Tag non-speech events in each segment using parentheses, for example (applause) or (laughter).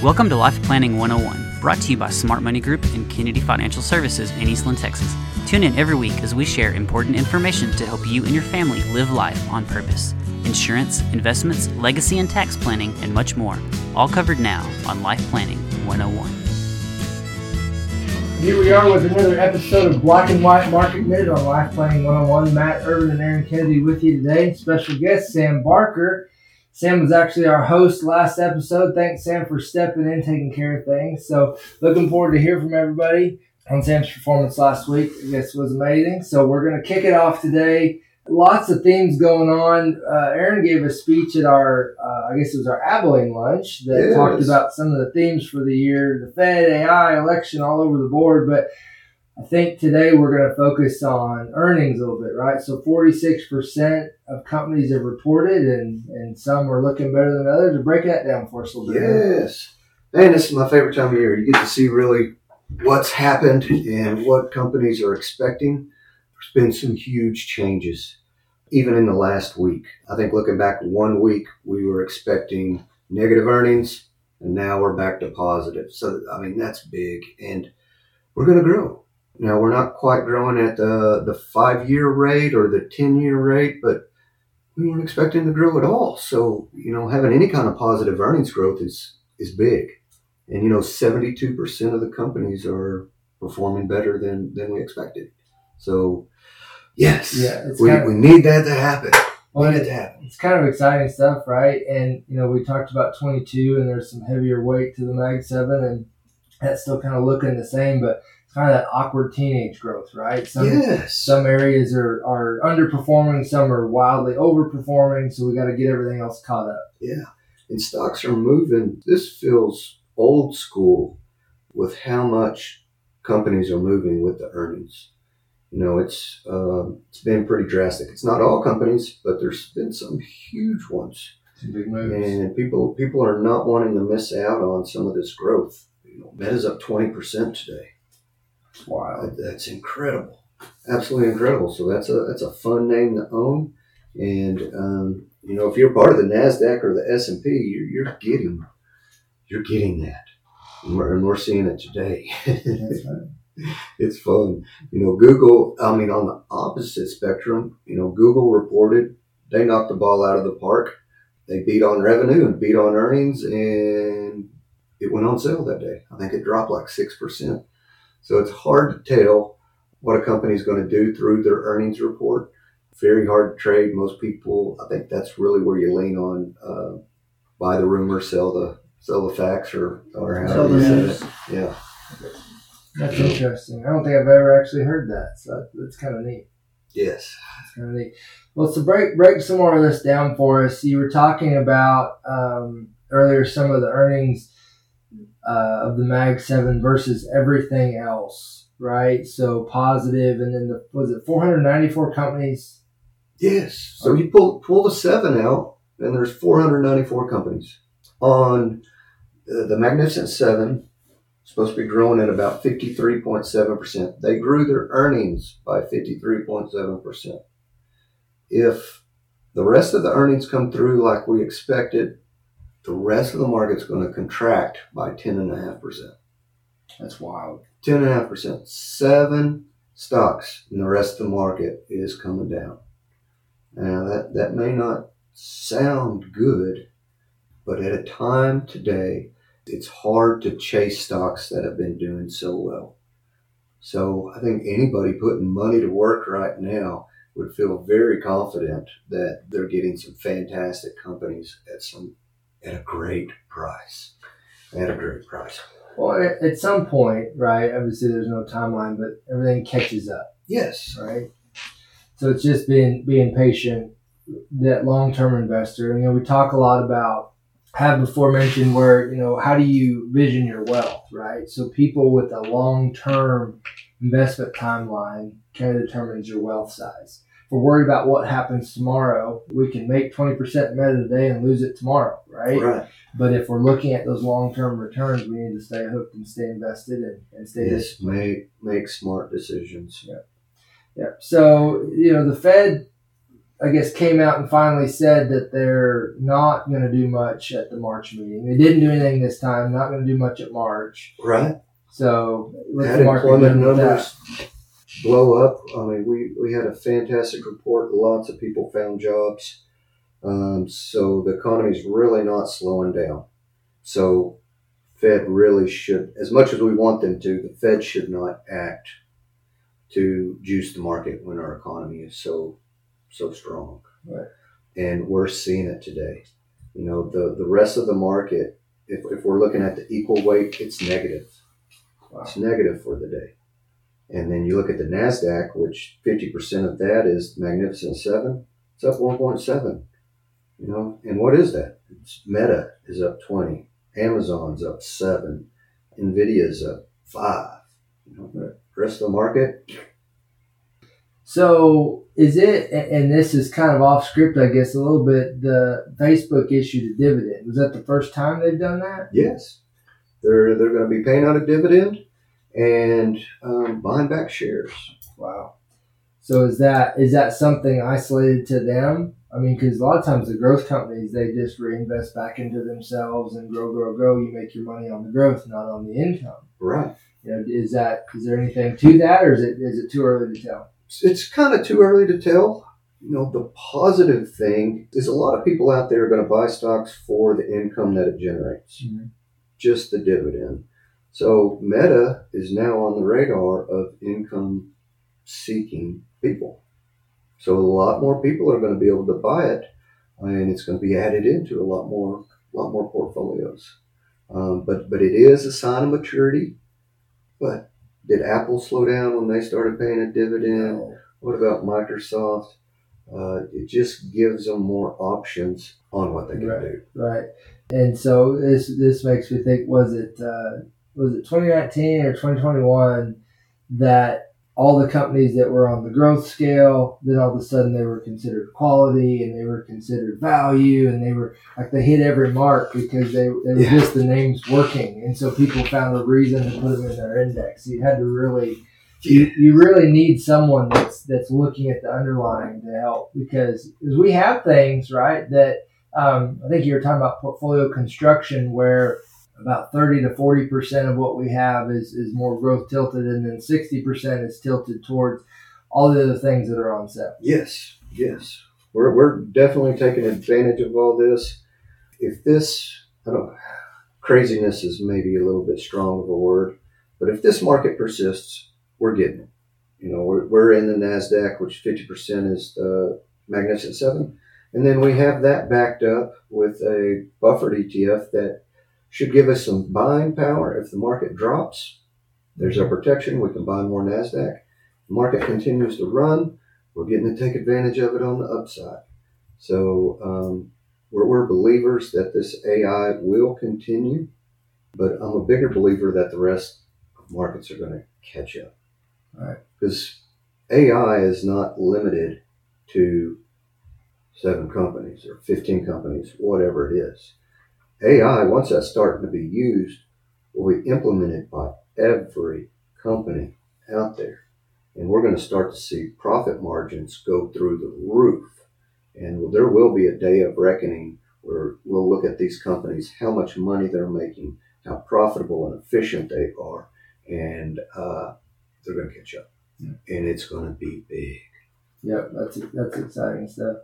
Welcome to Life Planning 101, brought to you by Smart Money Group and Kennedy Financial Services in Eastland, Texas. Tune in every week as we share important information to help you and your family live life on purpose. Insurance, investments, legacy and tax planning, and much more. All covered now on Life Planning 101. Here we are with another episode of Black and White Market Minute on Life Planning 101. Matt Ervin and Aaron Kennedy with you today. Special guest Sam Barker. Sam was actually our host last episode. Thanks, Sam, for stepping in, taking care of things. So, looking forward to hear from everybody on Sam's performance last week. I guess was amazing. So, we're going to kick it off today. Lots of things going on. Uh, Aaron gave a speech at our, uh, I guess it was our Abilene lunch that Yes. talked about some of the themes for the year, the Fed, AI, election, all over the board. But I think today we're going to focus on earnings a little bit, right? So 46% of companies have reported, and, and some are looking better than others. Break that down for us a little bit. Yes. Man, this is my favorite time of year. You get to see really what's happened and what companies are expecting. There's been some huge changes, even in the last week. I think looking back one week, we were expecting negative earnings, and now we're back to positive. So, I mean, that's big, and we're going to grow. Now, we're not quite growing at the, the five year rate or the 10 year rate, but we weren't expecting to grow at all. So, you know, having any kind of positive earnings growth is is big. And you know, 72% of the companies are performing better than than we expected. So, yes, Yeah, we, we need that to happen. Well, need it it- to happen. it's kind of exciting stuff, right? And you know, we talked about 22, and there's some heavier weight to the Mag 7, and that's still kind of looking the same, but kind of that awkward teenage growth, right? Some yes. some areas are, are underperforming, some are wildly overperforming, so we got to get everything else caught up. Yeah. And stocks are moving. This feels old school with how much companies are moving with the earnings. You know, it's uh, it's been pretty drastic. It's not all companies, but there's been some huge ones. Some big moves. and people people are not wanting to miss out on some of this growth. You know, Meta's up twenty percent today. Wow. That- That's incredible, absolutely incredible. So that's a that's a fun name to own, and um, you know if you're part of the Nasdaq or the S and P, you're, you're getting you're getting that, and we're, and we're seeing it today. Right. (laughs) it's fun. You know, Google, I mean, on the opposite spectrum, you know, Google reported they knocked the ball out of the park. They beat on revenue and beat on earnings, and it went on sale that day. I think it dropped like 6%. So it's hard to tell what a company is going to do through their earnings report. Very hard to trade. Most people, I think that's really where you lean on uh, buy the rumor, sell the sell the facts, or or Sell you news. say it. Yeah. That's interesting. I don't think I've ever actually heard that, so that, that's kind of neat. Yes. That's kind of neat. Well, so break break some more of this down for us. You were talking about um, earlier some of the earnings uh, of the Mag Seven versus everything else, right? So positive, and then the was it 494 companies? Yes. So you pull pull the seven out, and there's 494 companies on uh, the Magnificent Seven. Supposed to be growing at about 53.7 percent. They grew their earnings by 53.7 percent. If the rest of the earnings come through like we expected, the rest of the market's going to contract by 10.5 percent. That's wild. Ten and a half percent. Seven stocks, and the rest of the market is coming down. Now that that may not sound good, but at a time today, it's hard to chase stocks that have been doing so well. So I think anybody putting money to work right now would feel very confident that they're getting some fantastic companies at some at a great price. At a great price. Well, at, some point, right? Obviously, there's no timeline, but everything catches up. Yes. right? So it's just being being patient. That long term investor. You know, we talk a lot about have before mentioned where you know how do you vision your wealth, right? So people with a long term investment timeline kind of determines your wealth size. We're worried about what happens tomorrow, we can make twenty percent meta today and lose it tomorrow, right? Right. But if we're looking at those long term returns, we need to stay hooked and stay invested and, and stay Yes, make make smart decisions. Yeah. Yeah. So, you know, the Fed I guess, came out and finally said that they're not going to do much at the March meeting. They didn't do anything this time. Not going to do much at March. Right. So let the market with that. Blow up. I mean, we, we had a fantastic report. Lots of people found jobs. Um, so the economy's really not slowing down. So Fed really should, as much as we want them to, the Fed should not act to juice the market when our economy is so so strong. Right. And we're seeing it today. You know, the, the rest of the market, if, if we're looking at the equal weight, it's negative. Wow. It's negative for the day. And then you look at the NASDAQ, which 50% of that is Magnificent Seven, it's up 1.7. You know, and what is that? It's Meta is up 20, Amazon's up 7, Nvidia's up 5. You know, the rest of the market, So is it, and this is kind of off script, I guess, a little bit. The Facebook issued a dividend. Was that the first time they've done that? yes, they're, they're going to be paying out a dividend and um, buying back shares. Wow. So is that is that something isolated to them? I mean, because a lot of times the growth companies they just reinvest back into themselves and grow, grow, grow. You make your money on the growth, not on the income. Right. You know, is that is there anything to that, or is it is it too early to tell? It's- it's kind of too early to tell. You know, the positive thing is a lot of people out there are going to buy stocks for the income that it generates, just the dividend. So Meta is now on the radar of income seeking people. So a lot more people are going to be able to buy it, and it's going to be added into a lot more, lot more portfolios. Um, but but it is a sign of maturity. But did Apple slow down when they started paying a dividend? What about Microsoft? Uh, it just gives them more options on what they can Right. do. Right. And so this this makes me think was it uh, was it 2019 or 2021 that all the companies that were on the growth scale then all of a sudden they were considered quality and they were considered value and they were like they hit every mark because they, they were Yeah. just the names working. And so people found a reason to put them in their index. You had to really you, you really need someone that's that's looking at the underlying to help because we have things right that um, I think you were talking about portfolio construction where about 30 to 40 percent of what we have is, is more growth tilted and then 60 percent is tilted towards all the other things that are on sale Yes, yes. We're, we're definitely taking advantage of all this. If this, I don't craziness is maybe a little bit strong of a word, but if this market persists, we're getting it. You know, we're, we're in the NASDAQ, which 50% is the Magnificent Seven. And then we have that backed up with a buffered ETF that should give us some buying power. If the market drops, there's our protection. We can buy more NASDAQ. The market continues to run we're getting to take advantage of it on the upside. So um, we're, we're believers that this AI will continue, but I'm a bigger believer that the rest of markets are going to catch up. Right. Because AI is not limited to seven companies or 15 companies, whatever it is. AI, once that's starting to be used, will be implemented by every company out there and we're going to start to see profit margins go through the roof. And there will be a day of reckoning where we'll look at these companies, how much money they're making, how profitable and efficient they are, and uh, they're going to catch up. Yeah. And it's going to be big. yep that's that's exciting stuff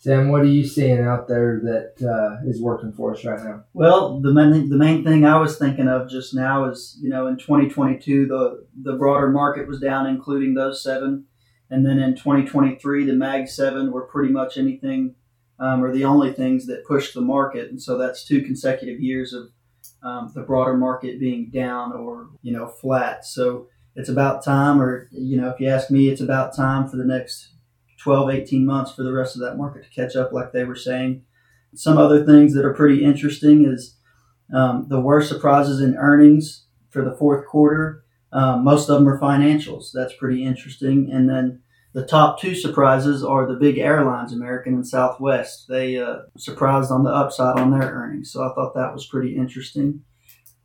sam what are you seeing out there that uh, is working for us right now? Well, the main the main thing I was thinking of just now is you know in 2022 the the broader market was down, including those seven, and then in 2023 the Mag Seven were pretty much anything um, or the only things that pushed the market, and so that's two consecutive years of um, the broader market being down or you know flat. So it's about time, or you know if you ask me, it's about time for the next 12, 18 months for the rest of that market to catch up, like they were saying. Some other things that are pretty interesting is um, the worst surprises in earnings for the fourth quarter. Um, most of them are financials. That's pretty interesting. And then the top two surprises are the big airlines, American and Southwest. They uh, surprised on the upside on their earnings, so I thought that was pretty interesting.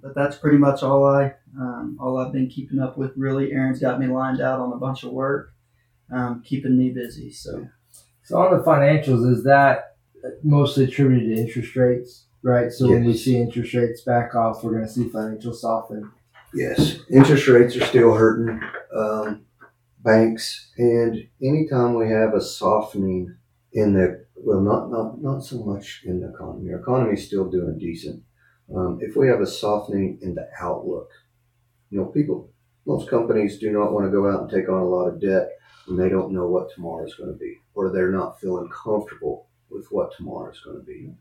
But that's pretty much all I um, all I've been keeping up with. Really, Aaron's got me lined out on a bunch of work, um, keeping me busy. So So on the financials, is that mostly attributed to interest rates, right? So when we see interest rates back off, we're going to see financial soften. Yes, interest rates are still hurting um, banks, and anytime we have a softening in the well, not not not so much in the economy. Our economy is still doing decent. Um, if we have a softening in the outlook, you know, people, most companies do not want to go out and take on a lot of debt when they don't know what tomorrow is going to be, or they're not feeling comfortable with what tomorrow is going to be.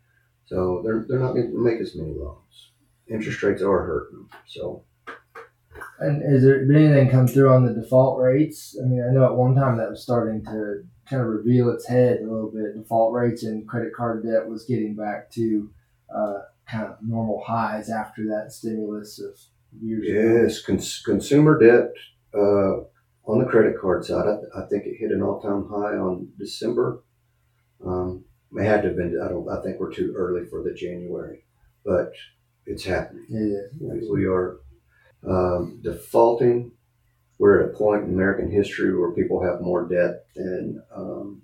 So they're they're not going to make as many loans. Interest rates are hurting. So And has there been anything come through on the default rates? I mean, I know at one time that was starting to kind of reveal its head a little bit. Default rates and credit card debt was getting back to uh, kind of normal highs after that stimulus of years ago. Yes, cons- consumer debt uh, on the credit card side, I, I think it hit an all-time high on December. Um, it had to have been. I don't. I think we're too early for the January, but it's happening. Yeah, We, we are um, defaulting. We're at a point in American history where people have more debt than um,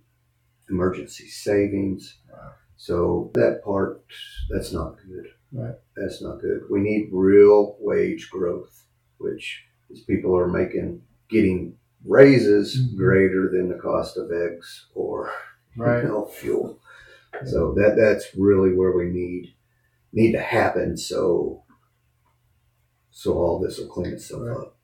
emergency savings. Wow. So that part, that's not good. Right. That's not good. We need real wage growth, which is people are making getting raises Mhm. greater than the cost of eggs or right. you know, fuel. So that that's really where we need need to happen. So so all this will clean itself Right. up.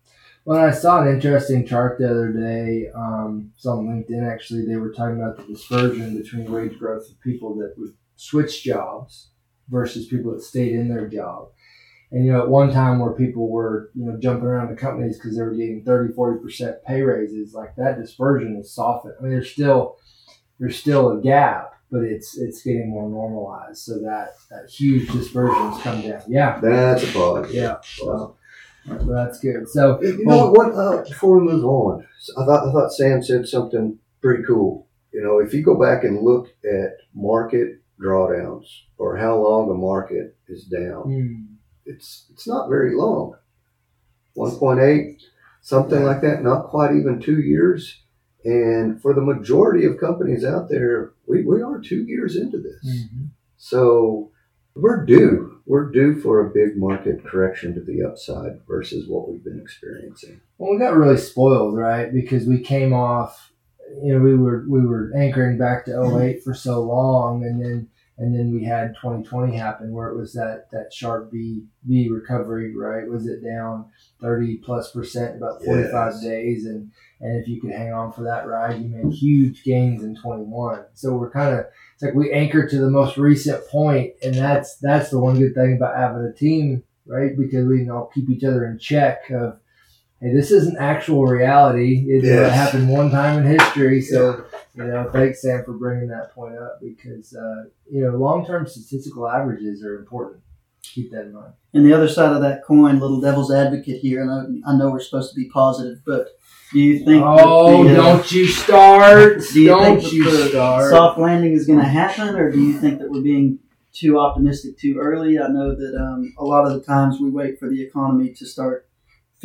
Well, I saw an interesting chart the other day. Um, it's on LinkedIn actually. They were talking about the dispersion between wage growth of people that would switch jobs versus people that stayed in their job. And you know, at one time where people were you know jumping around to companies because they were getting 30, 40 percent pay raises, like that dispersion is softened. I mean, there's still there's still a gap, but it's it's getting more normalized. So that that huge dispersion has come down. Yeah, That's a positive. yeah. So that's good. So You know what? Uh, before we move on, I thought I thought Sam said something pretty cool. You know, if you go back and look at market drawdowns or how long a market is down, hmm, it's it's not very long. One point eight, something like that. Not quite even two years. And for the majority of companies out there, we, we are two years into this. mhm. So we're due. We're due for a big market correction to the upside versus what we've been experiencing. Well, we got really spoiled, right? Because we came off, you know, we were we were anchoring back to 08 for so long, and then and then we had 2020 happen where it was that that sharp V V recovery, right? Was it down 30 plus percent about 45 Yes. days, and and if you could hang on for that ride, you made huge gains in 21. So we're kind of it's like we anchor to the most recent point, and that's that's the one good thing about having a team, right? Because we can all keep each other in check of hey, this isn't actual reality. It, Yes. happened one time in history. So, you know, thanks, Sam, for bringing that point up because, uh, you know, long term statistical averages are important. Keep that in mind. And the other side of that coin, little devil's advocate here, and I, I know we're supposed to be positive, but do you think? Oh, the, uh, don't you start. Do you don't think you the start. soft landing is going to happen, or do you think that we're being too optimistic too early? I know that um, a lot of the times we wait for the economy to start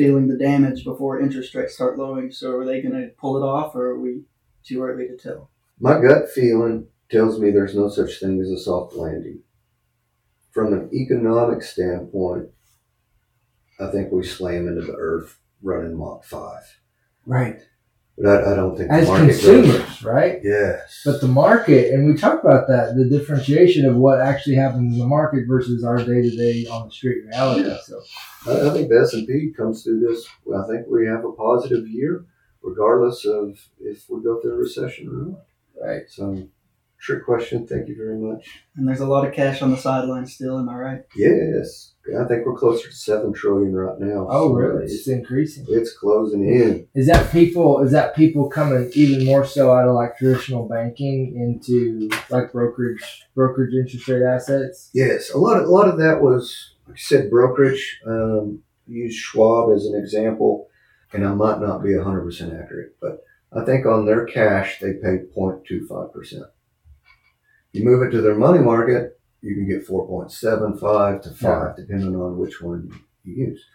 feeling the damage before interest rates start lowering. So are they going to pull it off, or are we too early to tell? My gut feeling tells me there's no such thing as a soft landing. From an economic standpoint, I think we slam into the earth running Mach 5. right. But I, I don't think As consumers, right? Yes. But the market, and we talked about that, the differentiation of what actually happens in the market versus our day to day on the street reality. Yeah. So, I, I think the S&P comes through this. I think we have a positive year, regardless of if we go through a recession or not. right. So, trick question. Thank you very much. And there's a lot of cash on the sidelines still. Am I right? Yes, I think we're closer to seven trillion right now. Oh, So really? It's, It's increasing. it's closing in. Is that people? Is that people coming even more so out of like traditional banking into like brokerage, brokerage interest rate assets? Yes, a lot of a lot of that was, like you said, brokerage. Um, use Schwab as an example, and I might not be hundred percent accurate, but I think on their cash they paid 0.25 percent. You move it to their money market, you can get four point seven five to five, depending on which one you use.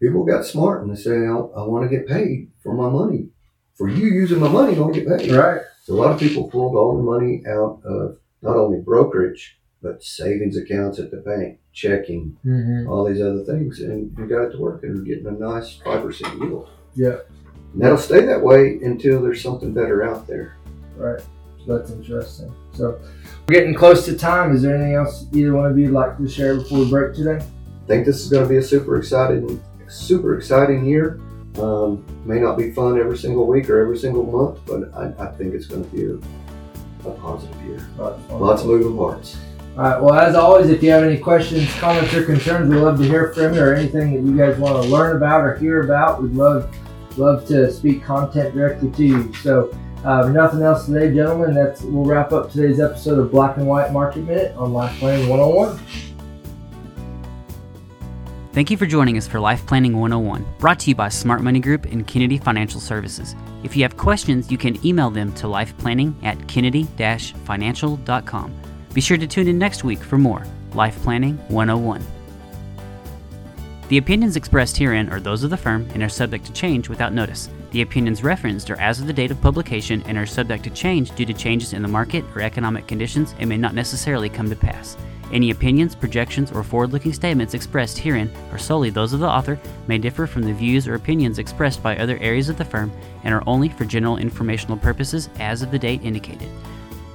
People got smart and they say, "I, I want to get paid for my money. For you using my money, I want to get paid." Right. So a lot of people pulled all the money out of not only brokerage, but savings accounts at the bank, checking, Mm-hmm. all these other things, and you got it to work and you're getting a nice 5% yield. Yeah. And that'll stay that way until there's something better out there. Right. That's interesting. So we're getting close to time. Is there anything else either one of you would like to share before we break today? I think this is going to be a super exciting, super exciting year. Um, may not be fun every single week or every single month, but I, I think it's going to be a, a positive year. Lots. Lots of moving parts. All right. Well, as always, if you have any questions, comments, or concerns, we'd love to hear from you, or anything that you guys want to learn about or hear about. We'd love love to speak content directly to you. So, uh, nothing else today, gentlemen. That's we'll wrap up today's episode of Black and White Market Minute on Life Planning 101. Thank you for joining us for Life Planning 101, brought to you by Smart Money Group and Kennedy Financial Services. If you have questions, you can email them to lifeplanning at kennedy-financial.com. Be sure to tune in next week for more Life Planning 101. The opinions expressed herein are those of the firm and are subject to change without notice. The opinions referenced are as of the date of publication and are subject to change due to changes in the market or economic conditions and may not necessarily come to pass. Any opinions, projections, or forward looking statements expressed herein are solely those of the author, may differ from the views or opinions expressed by other areas of the firm, and are only for general informational purposes as of the date indicated.